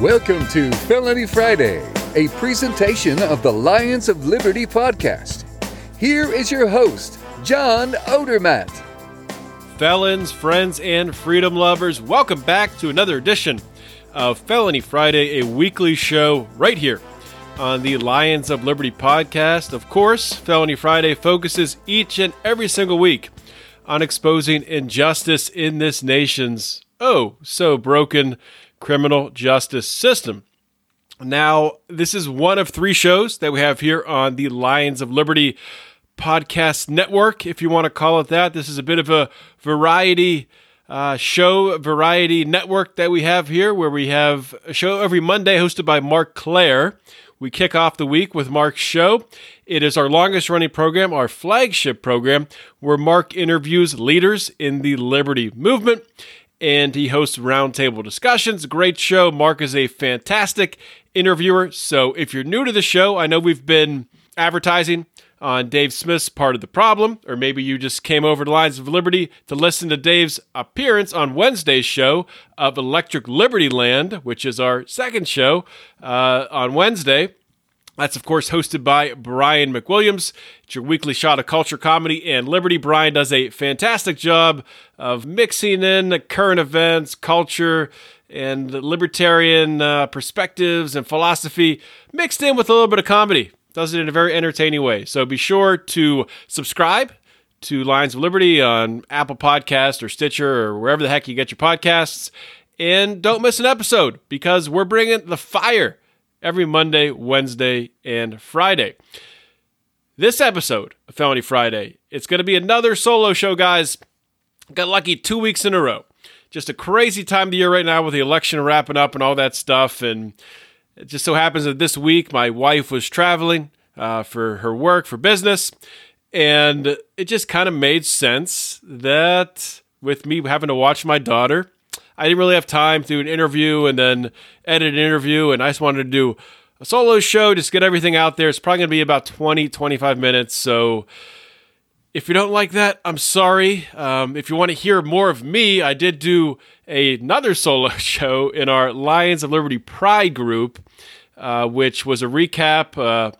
Welcome to Felony Friday, a presentation of the Lions of Liberty podcast. Here is your host, John Odermatt. Felons, friends, and freedom lovers, welcome back to another edition of Felony Friday, a weekly show right here on the Lions of Liberty podcast. Of course, Felony Friday focuses each and every single week on exposing injustice in this nation's oh so broken criminal justice system. Now, this is one of three shows that we have here on the Lions of Liberty podcast network, if you want to call it that. This is a bit of a variety uh, show, variety network that we have here, where we have a show every Monday hosted by Marc Clair. We kick off the week with Marc's show. It is our longest running program, our flagship program, where Mark interviews leaders in the liberty movement and he hosts roundtable discussions. Great show. Mark is a fantastic interviewer. So if you're new to the show, I know we've been advertising on Dave Smith's Part of the Problem, or maybe you just came over to Lions of Liberty to listen to Dave's appearance on Wednesday's show of Electric Liberty Land, which is our second show uh, on Wednesday. That's, of course, hosted by Brian McWilliams. It's your weekly shot of culture, comedy, and liberty. Brian does a fantastic job of mixing in current events, culture, and libertarian uh, perspectives and philosophy mixed in with a little bit of comedy. Does it in a very entertaining way. So be sure to subscribe to Lions of Liberty on Apple Podcast or Stitcher or wherever the heck you get your podcasts. And don't miss an episode because we're bringing the fire every Monday, Wednesday, and Friday. This episode of Felony Friday, it's going to be another solo show, guys. Got lucky two weeks in a row. Just a crazy time of the year right now with the election wrapping up and all that stuff. And it just so happens that this week my wife was traveling uh, for her work, for business. And it just kind of made sense that with me having to watch my daughter, I didn't really have time to do an interview and then edit an interview, and I just wanted to do a solo show, just get everything out there. It's probably going to be about 20, 25 minutes. So if you don't like that, I'm sorry. Um, if you want to hear more of me, I did do another solo show in our Lions of Liberty Pride group, uh, which was a recap. Uh,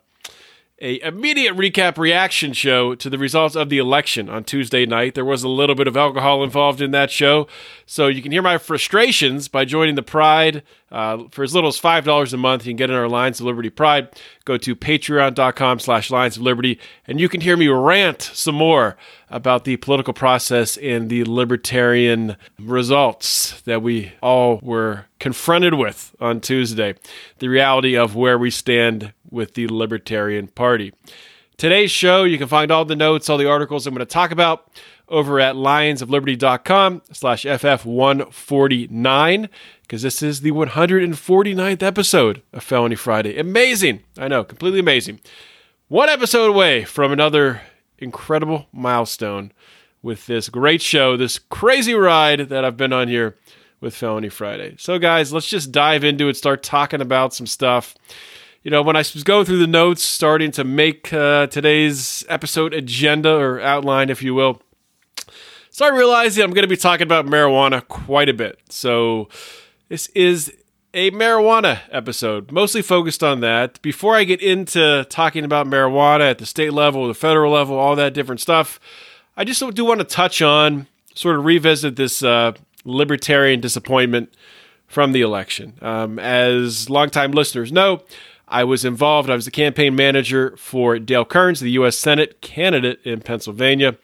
a immediate recap reaction show to the results of the election on Tuesday night. There was a little bit of alcohol involved in that show, so you can hear my frustrations by joining the Pride uh, for as little as five dollars a month. You can get in our Lions of Liberty Pride. Go to Patreon.com/slash Lions of Liberty, and you can hear me rant some more about the political process and the libertarian results that we all were confronted with on Tuesday. The reality of where we stand with the Libertarian Party. Today's show, you can find all the notes, all the articles I'm going to talk about over at lionsofliberty.com slash FF149 because this is the 149th episode of Felony Friday. Amazing. I know, completely amazing. One episode away from another incredible milestone with this great show, this crazy ride that I've been on here with Felony Friday. So, guys, let's just dive into it, start talking about some stuff. You know, when I was going through the notes, starting to make uh, today's episode agenda or outline, if you will, so I realized I'm going to be talking about marijuana quite a bit. So, this is a marijuana episode, mostly focused on that. Before I get into talking about marijuana at the state level, the federal level, all that different stuff, I just do want to touch on, sort of revisit this uh, libertarian disappointment from the election. Um, as longtime listeners know, I was involved, I was the campaign manager for Dale Kerns, the U.S. Senate candidate in Pennsylvania.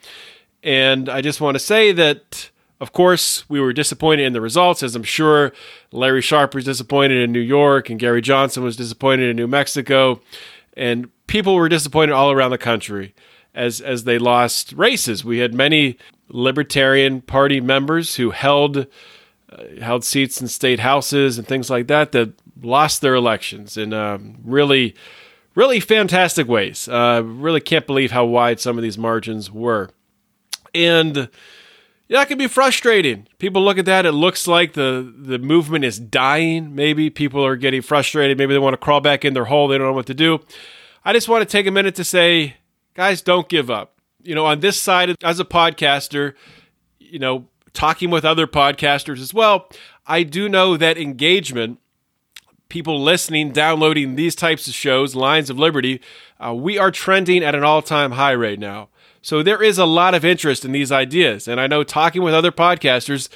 And I just want to say that, of course, we were disappointed in the results, as I'm sure Larry Sharpe was disappointed in New York and Gary Johnson was disappointed in New Mexico. And people were disappointed all around the country as, as they lost races. We had many Libertarian Party members who held uh, held seats in state houses and things like that that lost their elections in um, really, really fantastic ways. Uh, really can't believe how wide some of these margins were. And that can be frustrating. People look at that, it looks like the, the movement is dying. Maybe people are getting frustrated. Maybe they want to crawl back in their hole. They don't know what to do. I just want to take a minute to say, guys, don't give up. You know, on this side, as a podcaster, you know, talking with other podcasters as well, I do know that engagement, people listening, downloading these types of shows, Lions of Liberty, uh, we are trending at an all time high right now. So there is a lot of interest in these ideas. And I know talking with other podcasters,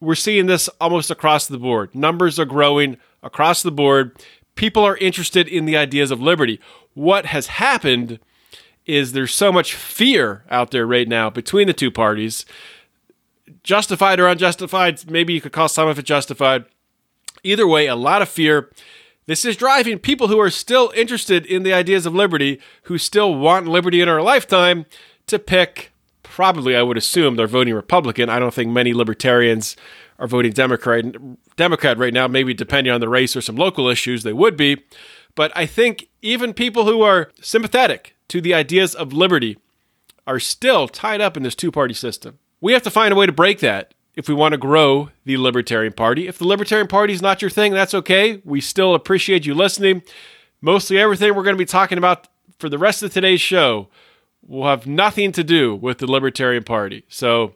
we're seeing this almost across the board. Numbers are growing across the board. People are interested in the ideas of liberty. What has happened is there's so much fear out there right now between the two parties. Justified or unjustified, maybe you could call some of it justified. Either way, a lot of fear. This is driving people who are still interested in the ideas of liberty, who still want liberty in our lifetime, to pick probably, I would assume, they're voting Republican. I don't think many libertarians are voting Democrat Democrat right now, maybe depending on the race or some local issues, they would be. But I think even people who are sympathetic to the ideas of liberty are still tied up in this two party system. We have to find a way to break that if we want to grow the Libertarian Party. If the Libertarian Party is not your thing, that's okay. We still appreciate you listening. Mostly everything we're going to be talking about for the rest of today's show will have nothing to do with the Libertarian Party. So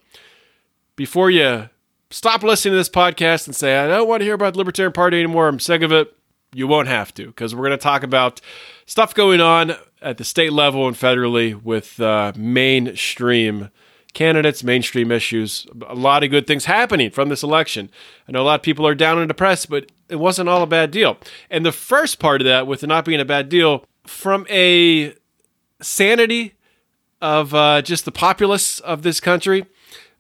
before you stop listening to this podcast and say, I don't want to hear about the Libertarian Party anymore, I'm sick of it, you won't have to because we're going to talk about stuff going on at the state level and federally with uh, mainstream candidates, mainstream issues. A lot of good things happening from this election. I know a lot of people are down and depressed, but it wasn't all a bad deal. And the first part of that, with it not being a bad deal, from a sanity of uh, just the populace of this country,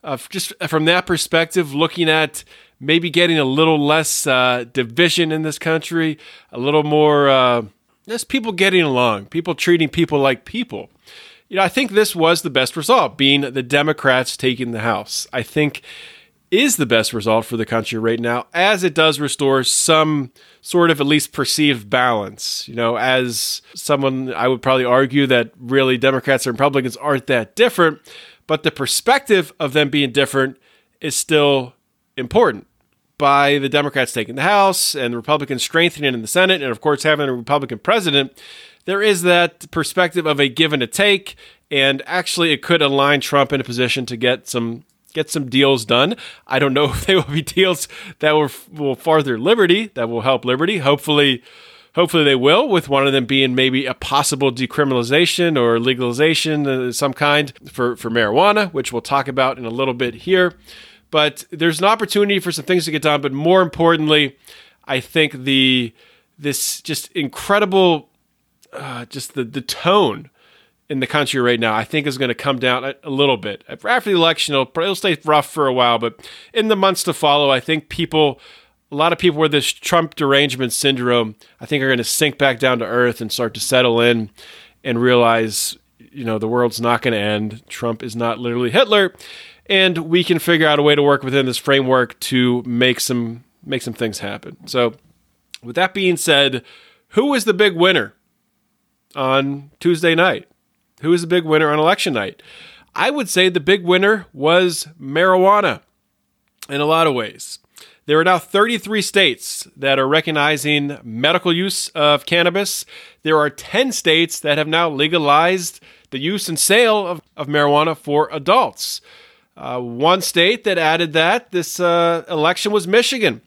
uh, just from that perspective, looking at maybe getting a little less uh, division in this country, a little more uh, just people getting along, people treating people like people you know, I think this was the best result, being the Democrats taking the House. I think is the best result for the country right now, as it does restore some sort of at least perceived balance. You know, as someone, I would probably argue that really Democrats and Republicans aren't that different, but the perspective of them being different is still important. By the Democrats taking the House and the Republicans strengthening in the Senate, and of course having a Republican president, there is that perspective of a give and a take, and actually it could align Trump in a position to get some get some deals done. I don't know if they will be deals that will will further liberty, that will help liberty. Hopefully, hopefully they will. With one of them being maybe a possible decriminalization or legalization of some kind for for marijuana, which we'll talk about in a little bit here. But there's an opportunity for some things to get done. But more importantly, I think the this just incredible uh, just the the tone in the country right now, I think is going to come down a, a, little bit after the election. It'll, it'll stay rough for a while, but in the months to follow, I think people, a lot of people with this Trump derangement syndrome, I think are going to sink back down to earth and start to settle in and realize, you know, the world's not going to end. Trump is not literally Hitler, and we can figure out a way to work within this framework to make some make some things happen. So, with that being said, who is the big winner on Tuesday night? Who was the big winner on election night? I would say the big winner was marijuana in a lot of ways. There are now 33 states that are recognizing medical use of cannabis. There are 10 states that have now legalized the use and sale of, of marijuana for adults. Uh, one state that added that this uh, election was Michigan.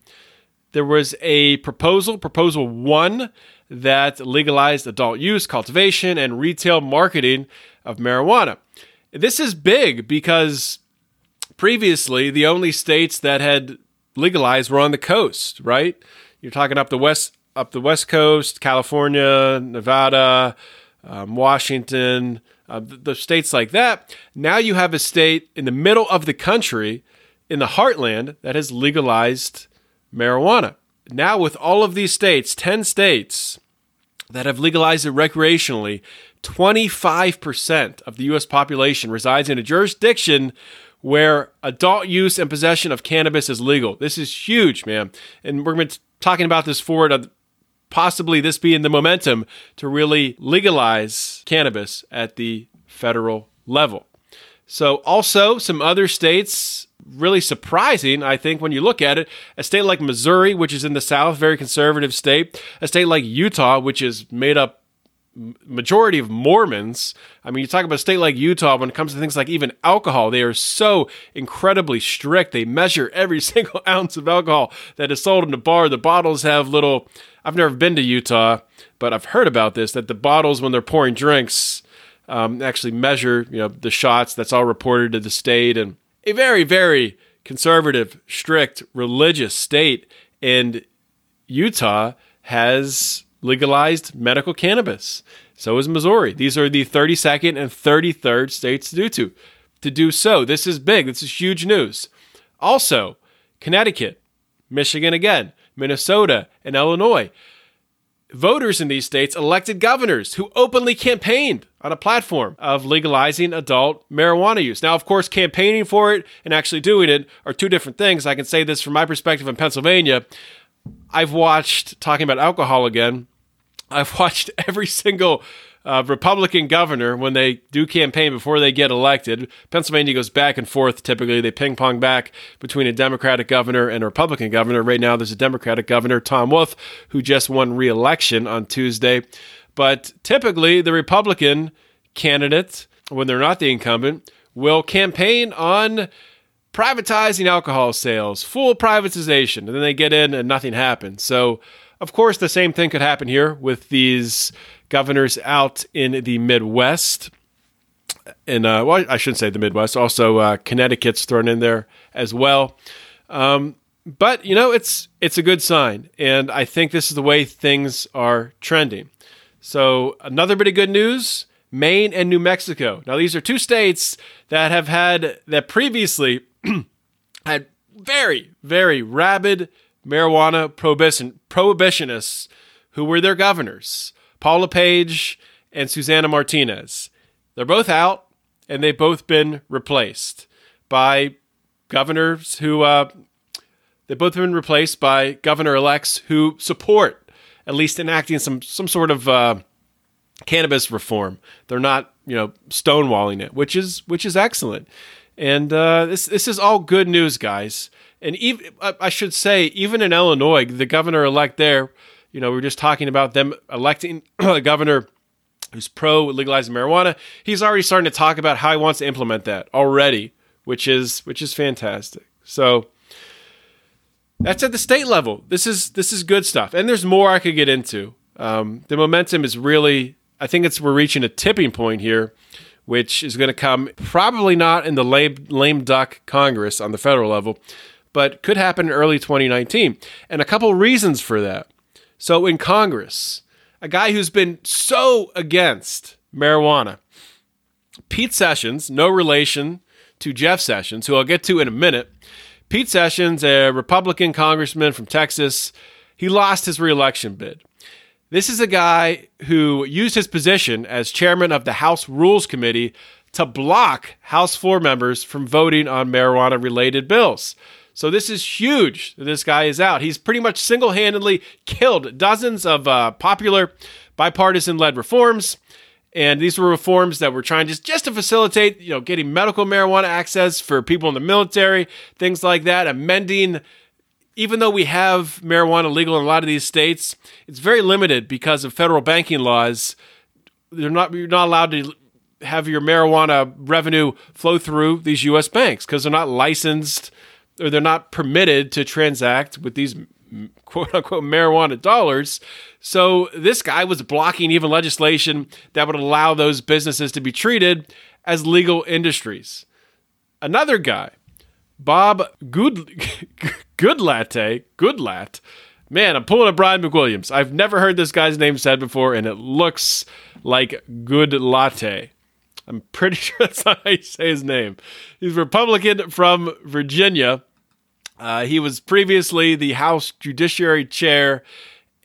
There was a proposal, Proposal 1, that legalized adult use, cultivation, and retail marketing of marijuana. This is big because previously the only states that had legalized were on the coast, right? You're talking up the west up the west coast, California, Nevada, um, Washington, uh, the, the states like that. Now you have a state in the middle of the country, in the heartland, that has legalized marijuana. Now, with all of these states, 10 states, that have legalized it recreationally, 25% of the U.S. population resides in a jurisdiction where adult use and possession of cannabis is legal. This is huge, man. And we're going to talking about this forward, possibly this being the momentum to really legalize cannabis at the federal level. So, also some other states really surprising, I think, when you look at it. A state like Missouri, which is in the South, very conservative state. A state like Utah, which is made up majority of Mormons. I mean, you talk about a state like Utah when it comes to things like even alcohol, they are so incredibly strict. They measure every single ounce of alcohol that is sold in the bar. The bottles have little, I've never been to Utah, but I've heard about this that the bottles, when they're pouring drinks, um, actually measure, you know, the shots. That's all reported to the state and a very, very conservative, strict, religious state. And Utah has legalized medical cannabis. So is Missouri. These are the 32nd and 33rd states to do to, to do so. This is big. This is huge news. Also, Connecticut, Michigan again, Minnesota, and Illinois. Voters in these states elected governors who openly campaigned on a platform of legalizing adult marijuana use. Now, of course, campaigning for it and actually doing it are two different things. I can say this from my perspective in Pennsylvania. I've watched, talking about alcohol again, I've watched every single uh, Republican governor when they do campaign before they get elected. Pennsylvania goes back and forth. Typically, they ping pong back between a Democratic governor and a Republican governor. Right now, there's a Democratic governor, Tom Wolf, who just won re-election on Tuesday. But typically, the Republican candidate, when they're not the incumbent, will campaign on privatizing alcohol sales, full privatization, and then they get in and nothing happens. So of course, the same thing could happen here with these governors out in the Midwest. And uh, well, I shouldn't say the Midwest. Also, uh, Connecticut's thrown in there as well. Um, but you know, it's it's a good sign, and I think this is the way things are trending. So, another bit of good news: Maine and New Mexico. Now, these are two states that have had that previously had very, very rabid marijuana prohibition, prohibitionists who were their governors, Paul LePage and Susana Martinez. They're both out, and they've both been replaced by governors who uh, they've both been replaced by governor elects who support at least enacting some some sort of uh, cannabis reform. They're not you know stonewalling it, which is which is excellent. And uh, this this is all good news, guys. And even I should say, even in Illinois, the governor elect there, you know, we are just talking about them electing a governor who's pro legalizing marijuana. He's already starting to talk about how he wants to implement that already, which is which is fantastic. So that's at the state level. This is this is good stuff, and there's more I could get into. Um, the momentum is really, I think it's we're reaching a tipping point here, which is going to come probably not in the lame, lame duck Congress on the federal level, but could happen in early 2019. And a couple reasons for that. So, in Congress, a guy who's been so against marijuana, Pete Sessions, no relation to Jeff Sessions, who I'll get to in a minute. Pete Sessions, a Republican congressman from Texas, he lost his reelection bid. This is a guy who used his position as chairman of the House Rules Committee to block House floor members from voting on marijuana related bills. So this is huge. This guy is out. He's pretty much single-handedly killed dozens of uh, popular bipartisan-led reforms. And these were reforms that were trying just, just to facilitate, you know, getting medical marijuana access for people in the military, things like that, amending even though we have marijuana legal in a lot of these states, it's very limited because of federal banking laws. They're not you're not allowed to have your marijuana revenue flow through these U.S. banks because they're not licensed or they're not permitted to transact with these quote unquote marijuana dollars. So this guy was blocking even legislation that would allow those businesses to be treated as legal industries. Another guy, Bob Good Goodlatte, Goodlatte. Man, I'm pulling a Brian McWilliams. I've never heard this guy's name said before, and it looks like good latte. I'm pretty sure that's how you say his name. He's Republican from Virginia. Uh, he was previously the House Judiciary Chair,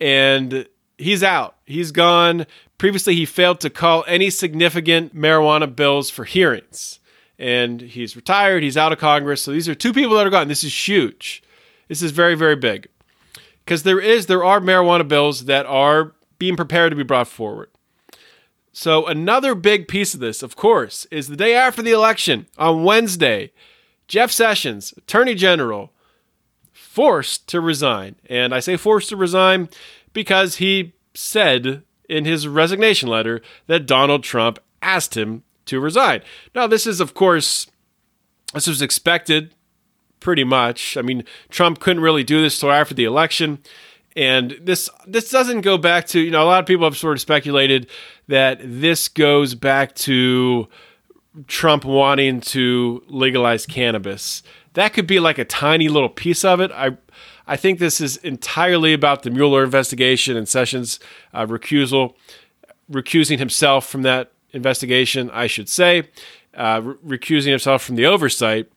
and he's out. He's gone. Previously, he failed to call any significant marijuana bills for hearings, and he's retired. He's out of Congress. So these are two people that are gone. This is huge. This is very, very big. because there is there are marijuana bills that are being prepared to be brought forward. So another big piece of this, of course, is the day after the election on Wednesday, Jeff Sessions, Attorney General, forced to resign. And I say forced to resign because he said in his resignation letter that Donald Trump asked him to resign. Now, this is, of course, this was expected pretty much. I mean, Trump couldn't really do this till after the election. And this this doesn't go back to, you know, a lot of people have sort of speculated that this goes back to Trump wanting to legalize cannabis. That could be like a tiny little piece of it. I I think this is entirely about the Mueller investigation and Sessions' uh, recusal, recusing himself from that investigation, I should say, uh, re- recusing himself from the oversight.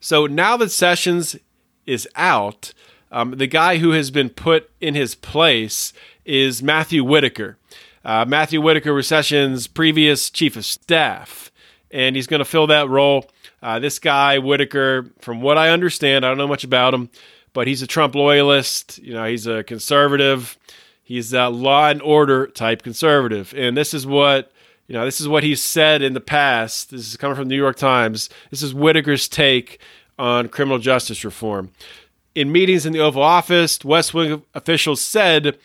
So now that Sessions is out, um, the guy who has been put in his place is Matthew Whitaker. Uh, Matthew Whitaker was Sessions' previous chief of staff, and he's going to fill that role. Uh, this guy, Whitaker, from what I understand, I don't know much about him, but he's a Trump loyalist. You know, he's a conservative. He's a law and order type conservative, and this is what you know. This is what he's said in the past. This is coming from the New York Times. This is Whitaker's take on criminal justice reform. In meetings in the Oval Office, West Wing officials said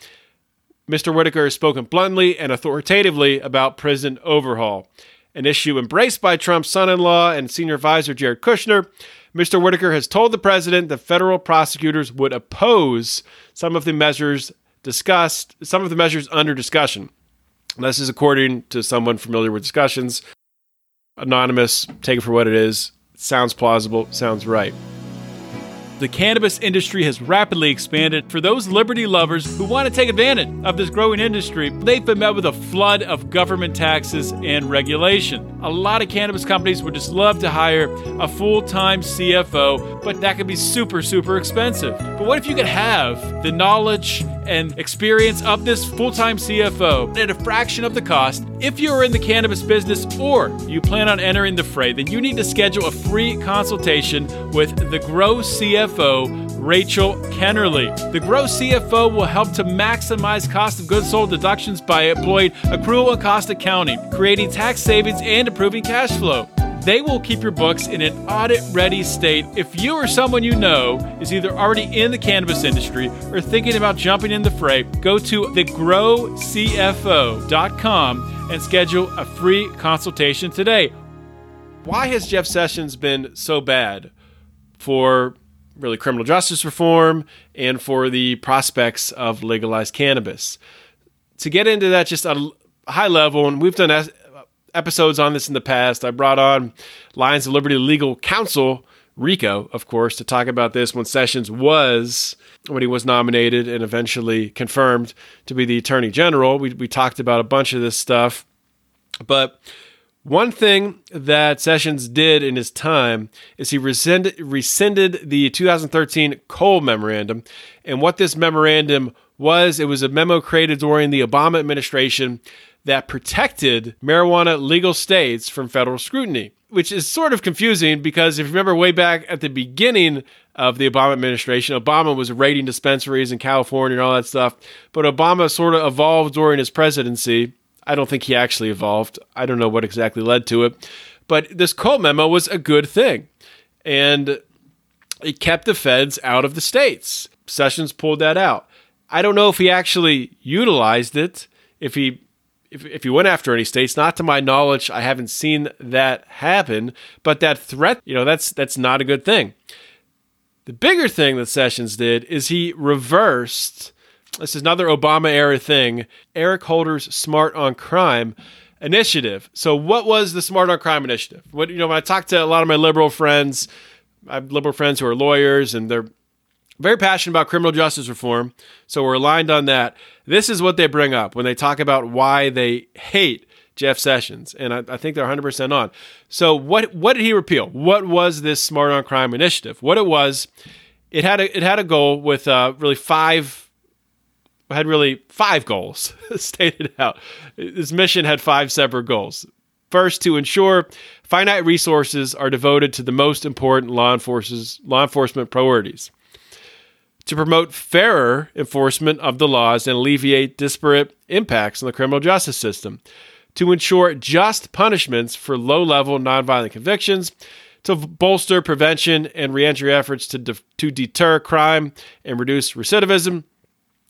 Mr. Whitaker has spoken bluntly and authoritatively about prison overhaul, an issue embraced by Trump's son in law and senior advisor Jared Kushner. Mr. Whitaker has told the president that federal prosecutors would oppose some of the measures discussed, some of the measures under discussion. This is according to someone familiar with discussions. Anonymous, take it for what it is. Sounds plausible, sounds right. The cannabis industry has rapidly expanded. For those liberty lovers who want to take advantage of this growing industry, they've been met with a flood of government taxes and regulation. A lot of cannabis companies would just love to hire a full time CFO, but that could be super, super expensive. But what if you could have the knowledge and experience of this full time CFO at a fraction of the cost? If you are in the cannabis business or you plan on entering the fray, then you need to schedule a free consultation with the Grow CFO. Rachel Kennerly. The Grow CFO will help to maximize cost of goods sold deductions by employing accrual and cost accounting, creating tax savings, and improving cash flow. They will keep your books in an audit ready state. If you or someone you know is either already in the cannabis industry or thinking about jumping in the fray, go to thegrowcfo.com and schedule a free consultation today. Why has Jeff Sessions been so bad for really criminal justice reform and for the prospects of legalized cannabis? To get into that just a high level, and we've done episodes on this in the past. I brought on Lions of Liberty Legal Counsel, Rico, of course, to talk about this when Sessions was when he was nominated and eventually confirmed to be the Attorney General. We, we talked about a bunch of this stuff. But one thing that Sessions did in his time is he rescinded, rescinded the 2013 Cole Memorandum. And what this memorandum was, it was a memo created during the Obama administration that protected marijuana legal states from federal scrutiny, which is sort of confusing because if you remember way back at the beginning of the Obama administration, Obama was raiding dispensaries in California and all that stuff. But Obama sort of evolved during his presidency. I don't think he actually evolved. I don't know what exactly led to it. But this Cole memo was a good thing. And it kept the feds out of the states. Sessions pulled that out. I don't know if he actually utilized it, if he if, if you went after any states, not to my knowledge, I haven't seen that happen. But that threat, you know, that's that's not a good thing. The bigger thing that Sessions did is he reversed. This is another Obama era thing. Eric Holder's Smart on Crime initiative. So, what was the Smart on Crime initiative? What you know, when I talk to a lot of my liberal friends, I have liberal friends who are lawyers, and they're very passionate about criminal justice reform, so we're aligned on that. This is what they bring up when they talk about why they hate Jeff Sessions, and I, I, think they're 100% on. So, what what did he repeal? What was this Smart on Crime initiative? What it was, it had a it had a goal with uh, really five had really five goals stated out. This mission had five separate goals. First, to ensure finite resources are devoted to the most important law law enforcement priorities to promote fairer enforcement of the laws and alleviate disparate impacts on the criminal justice system, to ensure just punishments for low level nonviolent convictions, to bolster prevention and reentry efforts to, de- to deter crime and reduce recidivism,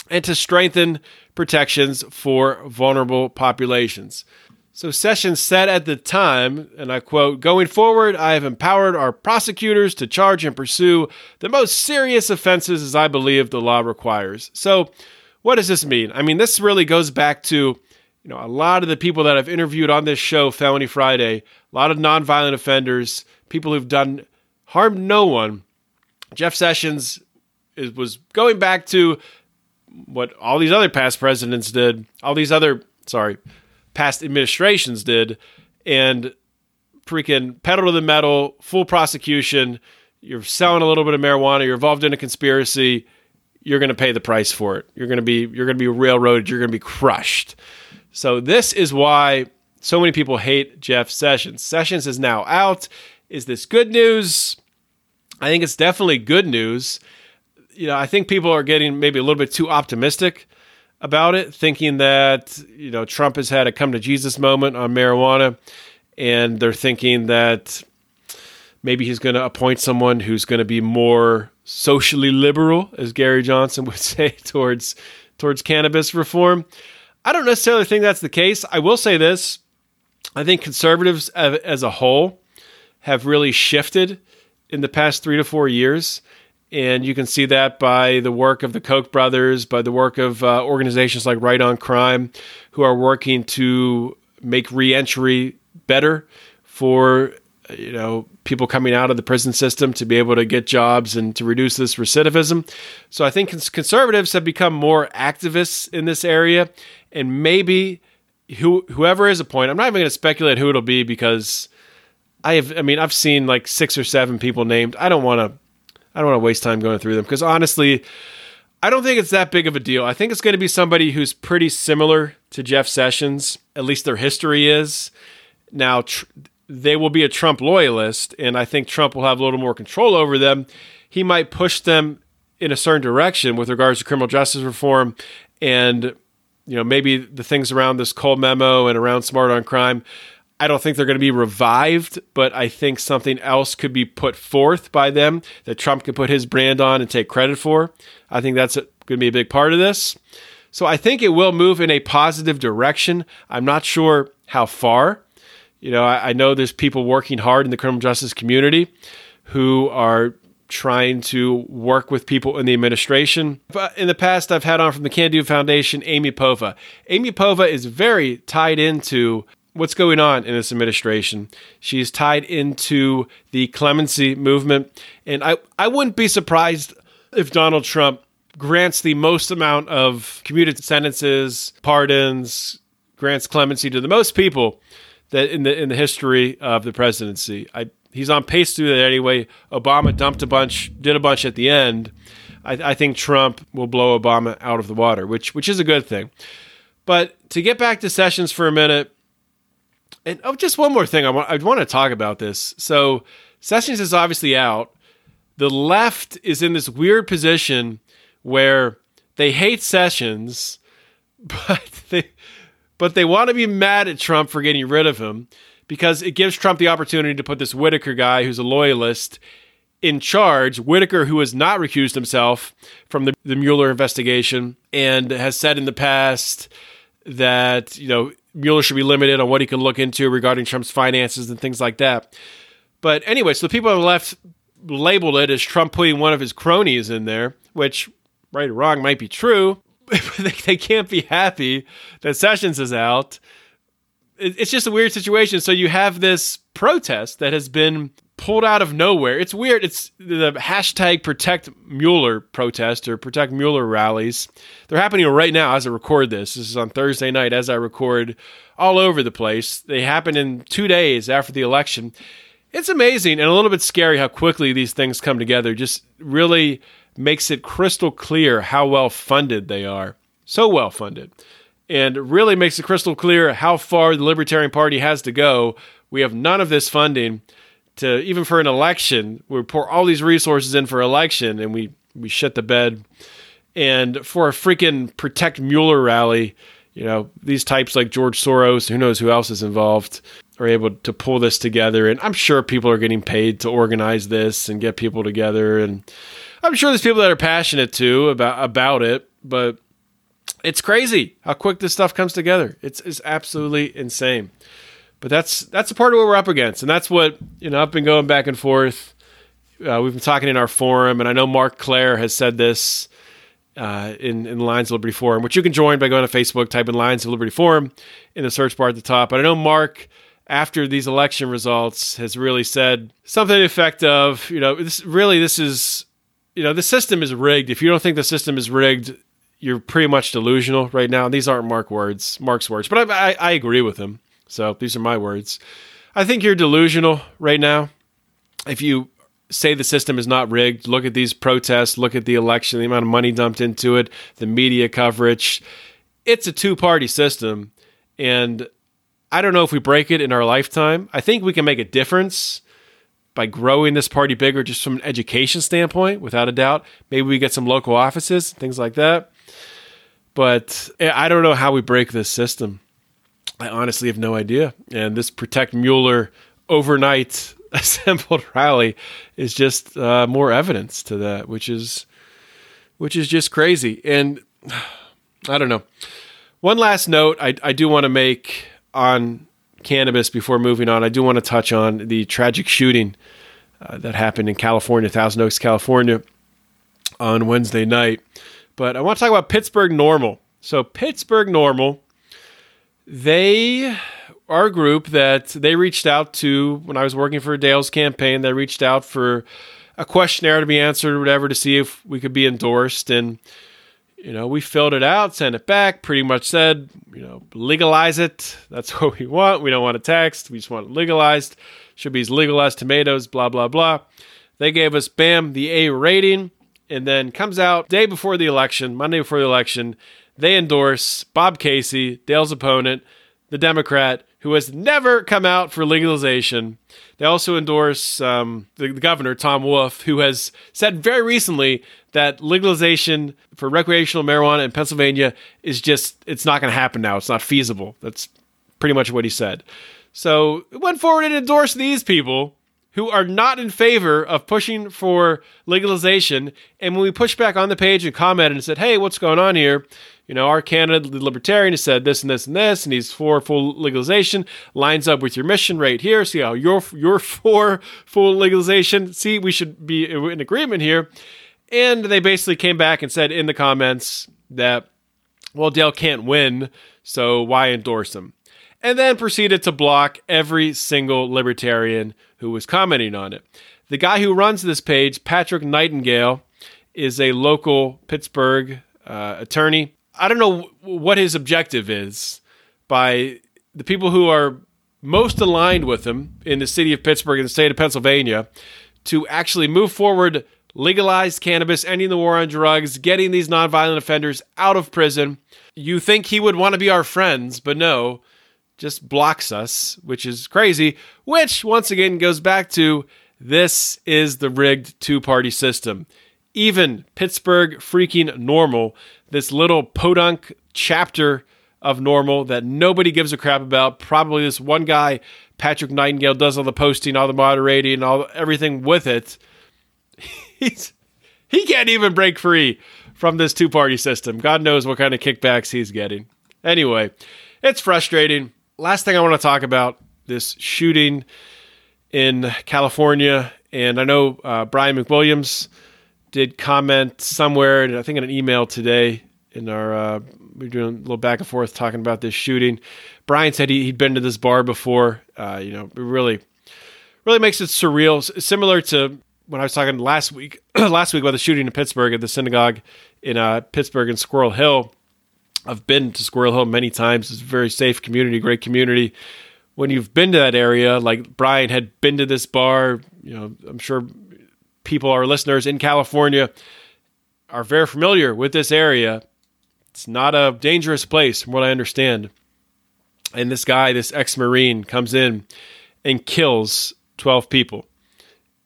and to strengthen protections for vulnerable populations. So Sessions said at the time, and I quote, Going forward, I have empowered our prosecutors to charge and pursue the most serious offenses as I believe the law requires. So, what does this mean? I mean, this really goes back to, you know, a lot of the people that I've interviewed on this show, Felony Friday, a lot of nonviolent offenders, people who've done harmed no one. Jeff Sessions is, was going back to what all these other past presidents did, all these other, sorry, past administrations did, and freaking pedal to the metal, full prosecution. You're selling a little bit of marijuana. You're involved in a conspiracy. You're going to pay the price for it. You're going to be you're going to be railroaded. You're going to be crushed. So this is why so many people hate Jeff Sessions. Sessions is now out. Is this good news? I think it's definitely good news. You know, I think people are getting maybe a little bit too optimistic about it, thinking that you know Trump has had a come to Jesus moment on marijuana, and they're thinking that maybe he's going to appoint someone who's going to be more socially liberal, as Gary Johnson would say, towards towards cannabis reform. I don't necessarily think that's the case. I will say this: I think conservatives as a whole have really shifted in the past three to four years. And you can see that by the work of the Koch brothers, by the work of uh, organizations like Right on Crime, who are working to make reentry better for you know people coming out of the prison system to be able to get jobs and to reduce this recidivism. So I think cons- conservatives have become more activists in this area, and maybe who, whoever is appointed, I'm not even going to speculate who it'll be because I have. I mean, I've seen like six or seven people named. I don't want to I don't want to waste time going through them because honestly, I don't think it's that big of a deal. I think it's going to be somebody who's pretty similar to Jeff Sessions, at least their history is. Now, tr- they will be a Trump loyalist, and I think Trump will have a little more control over them. He might push them in a certain direction with regards to criminal justice reform and you know maybe the things around this Cole memo and around smart on crime I don't think they're going to be revived, but I think something else could be put forth by them that Trump can put his brand on and take credit for. I think that's going to be a big part of this. So I think it will move in a positive direction. I'm not sure how far. You know, I, I know there's people working hard in the criminal justice community who are trying to work with people in the administration. But in the past, I've had on from the Can Do Foundation Amy Povah. Amy Povah is very tied into what's going on in this administration. She's tied into the clemency movement. And I, I wouldn't be surprised if Donald Trump grants the most amount of commuted sentences, pardons, grants clemency to the most people that in the in the history of the presidency. I, he's on pace to do that anyway. Obama dumped a bunch, did a bunch at the end. I, I think Trump will blow Obama out of the water, which which is a good thing. But to get back to Sessions for a minute, and oh, just one more thing. I want I want to talk about this. So Sessions is obviously out. The left is in this weird position where they hate Sessions, but they but they want to be mad at Trump for getting rid of him because it gives Trump the opportunity to put this Whitaker guy who's a loyalist in charge. Whitaker, who has not recused himself from the, the Mueller investigation and has said in the past that, you know, Mueller should be limited on what he can look into regarding Trump's finances and things like that. But anyway, so the people on the left labeled it as Trump putting one of his cronies in there, which, right or wrong, might be true. They can't be happy that Sessions is out. It's just a weird situation. So you have this protest that has been pulled out of nowhere. It's weird. It's the hashtag protect Mueller protest or protect Mueller rallies. They're happening right now as I record this. This is on Thursday night as I record all over the place. They happen in two days after the election. It's amazing and a little bit scary how quickly these things come together. Just really makes it crystal clear how well funded they are. So well funded. And really makes it crystal clear how far the Libertarian Party has to go. We have none of this funding to even for an election, we pour all these resources in for election, and we we shit the bed. And for a freaking protect Mueller rally, you know, these types like George Soros, who knows who else is involved, are able to pull this together. And I'm sure people are getting paid to organize this and get people together. And I'm sure there's people that are passionate too about about it. But it's crazy how quick this stuff comes together. It's it's absolutely insane. But that's that's a part of what we're up against, and that's what you know. I've been going back and forth. Uh, we've been talking in our forum, and I know Marc Clair has said this uh, in in Lions of Liberty forum, which you can join by going to Facebook, type in Lions of Liberty forum in the search bar at the top. But I know Mark, after these election results, has really said something to the effect of, you know, this really this is, you know, the system is rigged. If you don't think the system is rigged, you're pretty much delusional right now. These aren't Mark words, Mark's words, but I, I, I agree with him. So these are my words. I think you're delusional right now. If you say the system is not rigged, look at these protests, look at the election, the amount of money dumped into it, the media coverage. It's a two party system. And I don't know if we break it in our lifetime. I think we can make a difference by growing this party bigger just from an education standpoint, without a doubt. Maybe we get some local offices, things like that. But eh, I don't know how we break this system. I honestly have no idea. And this Protect Mueller overnight assembled rally is just uh, more evidence to that, which is which is just crazy. And I don't know. One last note I, I do want to make on cannabis before moving on. I do want to touch on the tragic shooting uh, that happened in California, Thousand Oaks, California, on Wednesday night. But I want to talk about Pittsburgh NORML. So, Pittsburgh NORML, they are a group that they reached out to when I was working for Dale's campaign. They reached out for a questionnaire to be answered or whatever to see if we could be endorsed. And, you know, we filled it out, sent it back, pretty much said, you know, legalize it. That's what we want. We don't want a text. We just want it legalized. Should be as legalized tomatoes, blah, blah, blah. They gave us, bam, the A rating and then comes out day before the election, Monday before the election, they endorse Bob Casey, Dale's opponent, the Democrat, who has never come out for legalization. They also endorse um, the, the, governor, Tom Wolf, who has said very recently that legalization for recreational marijuana in Pennsylvania is just, it's not going to happen now. It's not feasible. That's pretty much what he said. So went forward and endorsed these people who are not in favor of pushing for legalization. And when we pushed back on the page and commented and said, hey, what's going on here? You know, our candidate, the libertarian, has said this and this and this, and he's for full legalization. Lines up with your mission right here. See how you're, you're for full legalization. See, we should be in agreement here. And they basically came back and said in the comments that, well, Dale can't win, so why endorse him? And then proceeded to block every single libertarian who was commenting on it. The guy who runs this page, Patrick Nightingale, is a local Pittsburgh uh, attorney. I don't know what his objective is by the people who are most aligned with him in the city of Pittsburgh and the state of Pennsylvania to actually move forward, legalize cannabis, ending the war on drugs, getting these nonviolent offenders out of prison. You think he would want to be our friends, but no, just blocks us, which is crazy, which once again goes back to this is the rigged two party system. Even Pittsburgh freaking NORML, this little podunk chapter of NORML that nobody gives a crap about. Probably this one guy, Patrick Nightingale, does all the posting, all the moderating, all everything with it. He's he can't even break free from this two party system. God knows what kind of kickbacks he's getting. Anyway, it's frustrating last thing I want to talk about this shooting in California, and I know uh, Brian McWilliams did comment somewhere, I think in an email today. In our, uh, we are doing a little back and forth talking about this shooting. Brian said he, had been to this bar before. Uh, you know, it really, really makes it surreal, similar to when I was talking last week, last week about the shooting in Pittsburgh at the synagogue in uh, Pittsburgh and Squirrel Hill I've been to Squirrel Hill many times. It's a very safe community, great community. When you've been to that area, like Brian had been to this bar, you know, I'm sure people, our listeners in California, are very familiar with this area. It's not a dangerous place, from what I understand. And this guy, this ex Marine, comes in and kills 12 people.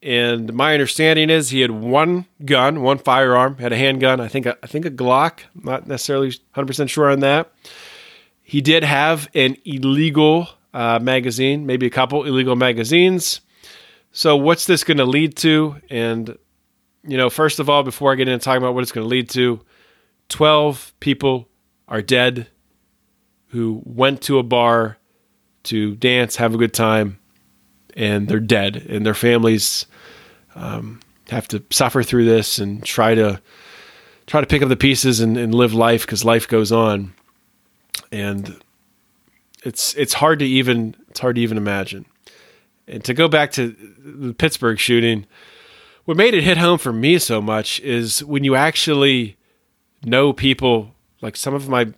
And my understanding is he had one gun, one firearm, had a handgun. I think I think a Glock. Not necessarily 100 percent sure on that. He did have an illegal uh, magazine, maybe a couple illegal magazines. So what's this going to lead to? And you know, first of all, before I get into talking about what it's going to lead to, 12 people are dead who went to a bar to dance, have a good time, and they're dead, and their families um, have to suffer through this and try to try to pick up the pieces and, and live life because life goes on, and it's it's hard to even it's hard to even imagine. And to go back to the Pittsburgh shooting, what made it hit home for me so much is when you actually know people like some of my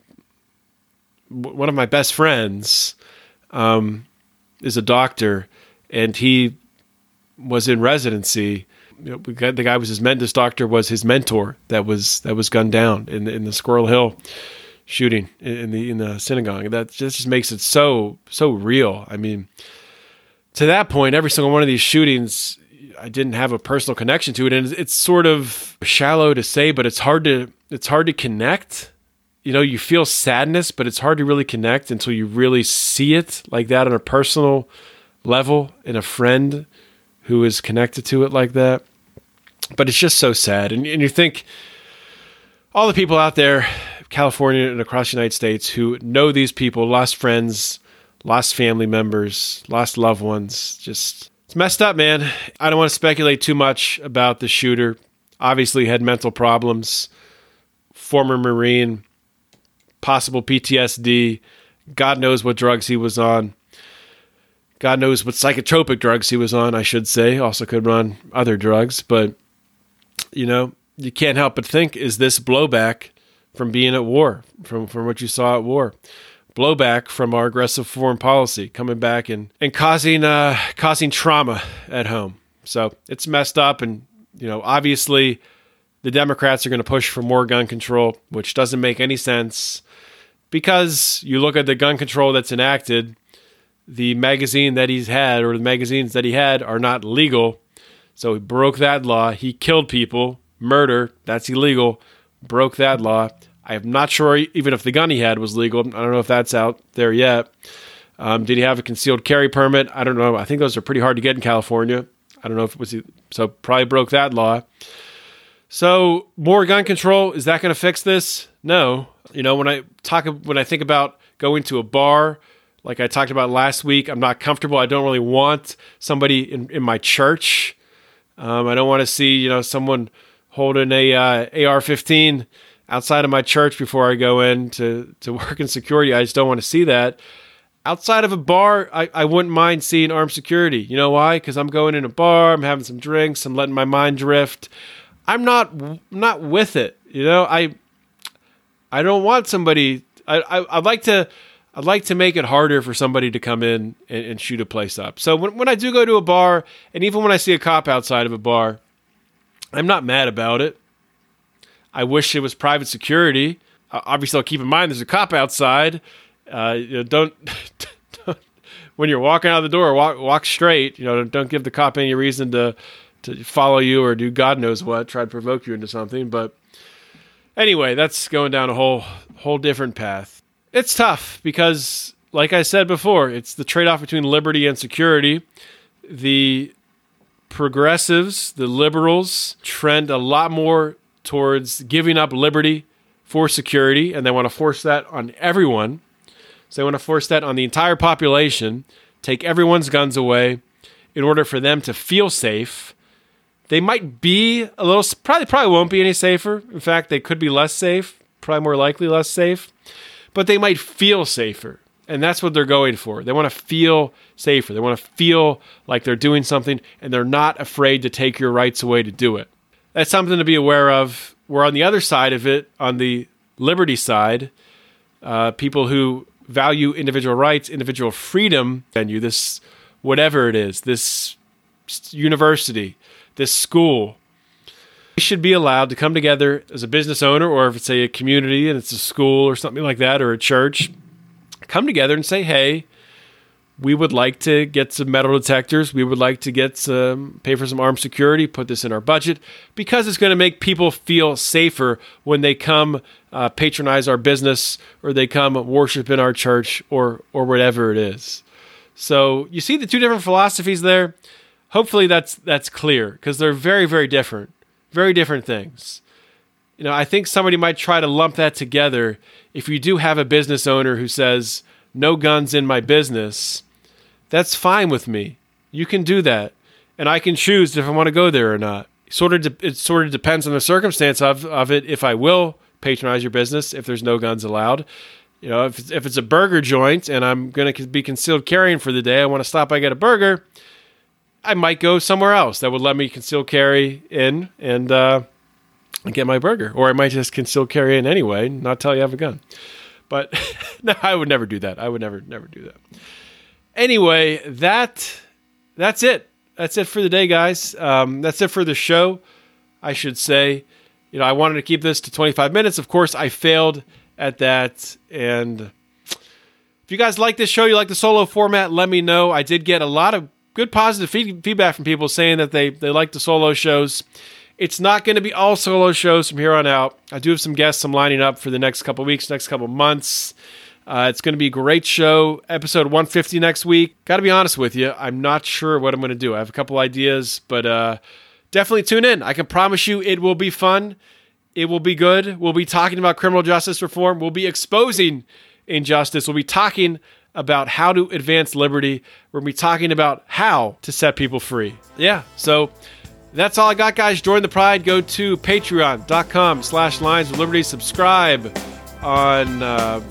one of my best friends um, is a doctor and he was in residency. You know, got, the guy was his mentor doctor was his mentor that was that was gunned down in the, in the Squirrel Hill shooting in the in the synagogue. That just, just makes it so so real. I mean to that point every single one of these shootings I didn't have a personal connection to it, and it's sort of shallow to say, but it's hard to it's hard to connect. You know, you feel sadness, but it's hard to really connect until you really see it like that on a personal level in a friend who is connected to it like that. But it's just so sad, and, and you think all the people out there, California and across the United States, who know these people, lost friends, lost family members, lost loved ones, just it's messed up, man. I don't want to speculate too much about the shooter. Obviously, had mental problems, former Marine, possible PTSD. God knows what drugs he was on. God knows what psychotropic drugs he was on, I should say. Also, could run other drugs. But, you know, you can't help but think is this blowback from being at war, from, from what you saw at war? Blowback from our aggressive foreign policy coming back and, and causing uh, causing trauma at home. So it's messed up, and you know obviously the Democrats are going to push for more gun control, which doesn't make any sense because you look at the gun control that's enacted. The magazine that he's had, or the magazines that he had, are not legal. So he broke that law. He killed people, murder, that's illegal. Broke that law. I'm not sure even if the gun he had was legal. I don't know if that's out there yet. Um, did he have a concealed carry permit? I don't know. I think those are pretty hard to get in California. I don't know if it was so probably broke that law. So more gun control is that going to fix this? No. You know when I talk when I think about going to a bar, like I talked about last week, I'm not comfortable. I don't really want somebody in, in my church. Um, I don't want to see you know someone holding a uh, AR-15 outside of my church before I go in to, to work in security. I just don't want to see that. Outside of a bar, I, I wouldn't mind seeing armed security. You know why? Because I'm going in a bar, I'm having some drinks, I'm letting my mind drift. I'm not not with it. You know, I I don't want somebody. I, I would like to. I'd like to make it harder for somebody to come in and, and shoot a place up. So when, when I do go to a bar, and even when I see a cop outside of a bar, I'm not mad about it. I wish it was private security. Uh, obviously, I'll keep in mind there's a cop outside. Uh, you know, don't, don't, when you're walking out the door, walk walk straight. You know, don't give the cop any reason to to follow you or do God knows what, try to provoke you into something. But anyway, that's going down a whole whole different path. It's tough because, like I said before, it's the trade off between liberty and security. The progressives, the liberals, trend a lot more towards giving up liberty for security, and they want to force that on everyone. So they want to force that on the entire population, take everyone's guns away in order for them to feel safe. They might be a little, probably, probably won't be any safer. In fact, they could be less safe, probably more likely less safe, but they might feel safer. And that's what they're going for. They want to feel safer. They want to feel like they're doing something and they're not afraid to take your rights away to do it that's something to be aware of. We're on the other side of it, on the liberty side, uh, people who value individual rights, individual freedom, and you this whatever it is, this university, this school, should be allowed to come together as a business owner, or if it's a community and it's a school or something like that, or a church, come together and say, hey, we would like to get some metal detectors. We would like to get some pay for some armed security. Put this in our budget because it's going to make people feel safer when they come uh, patronize our business or they come worship in our church or or whatever it is. So you see the two different philosophies there. Hopefully that's that's clear because they're very very different, very different things. You know, I think somebody might try to lump that together. If you do have a business owner who says no guns in my business, that's fine with me. You can do that, and I can choose if I want to go there or not. Sort of, de- it sort of depends on the circumstance of of it. If I will patronize your business, if there's no guns allowed, you know, if if it's a burger joint and I'm going to be concealed carrying for the day, I want to stop. I get a burger. I might go somewhere else that would let me conceal carry in and uh, get my burger, or I might just conceal carry in anyway, not tell you I have a gun. But no, I would never do that. I would never, never do that. Anyway, that that's it. That's it for the day, guys. Um, that's it for the show. I should say, you know, I wanted to keep this to 25 minutes. Of course, I failed at that. And if you guys like this show, you like the solo format, let me know. I did get a lot of good positive feed- feedback from people saying that they they like the solo shows. It's not going to be all solo shows from here on out. I do have some guests I'm lining up for the next couple weeks, next couple months. Uh, it's going to be a great show. Episode 150 next week. Got to be honest with you, I'm not sure what I'm going to do. I have a couple ideas, but uh, definitely tune in. I can promise you it will be fun. It will be good. We'll be talking about criminal justice reform. We'll be exposing injustice. We'll be talking about how to advance liberty. We're going to be talking about how to set people free. Yeah, so that's all I got, guys. Join the pride. Go to patreon.com slash Lions of Liberty. Subscribe on uh,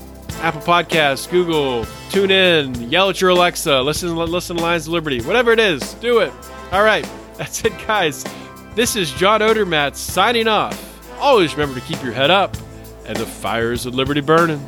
Apple Podcasts, Google, tune in, yell at your Alexa, listen, listen to Lions of Liberty, whatever it is, do it. All right, that's it, guys. This is John Odermatt signing off. Always remember to keep your head up and the fires of liberty burning.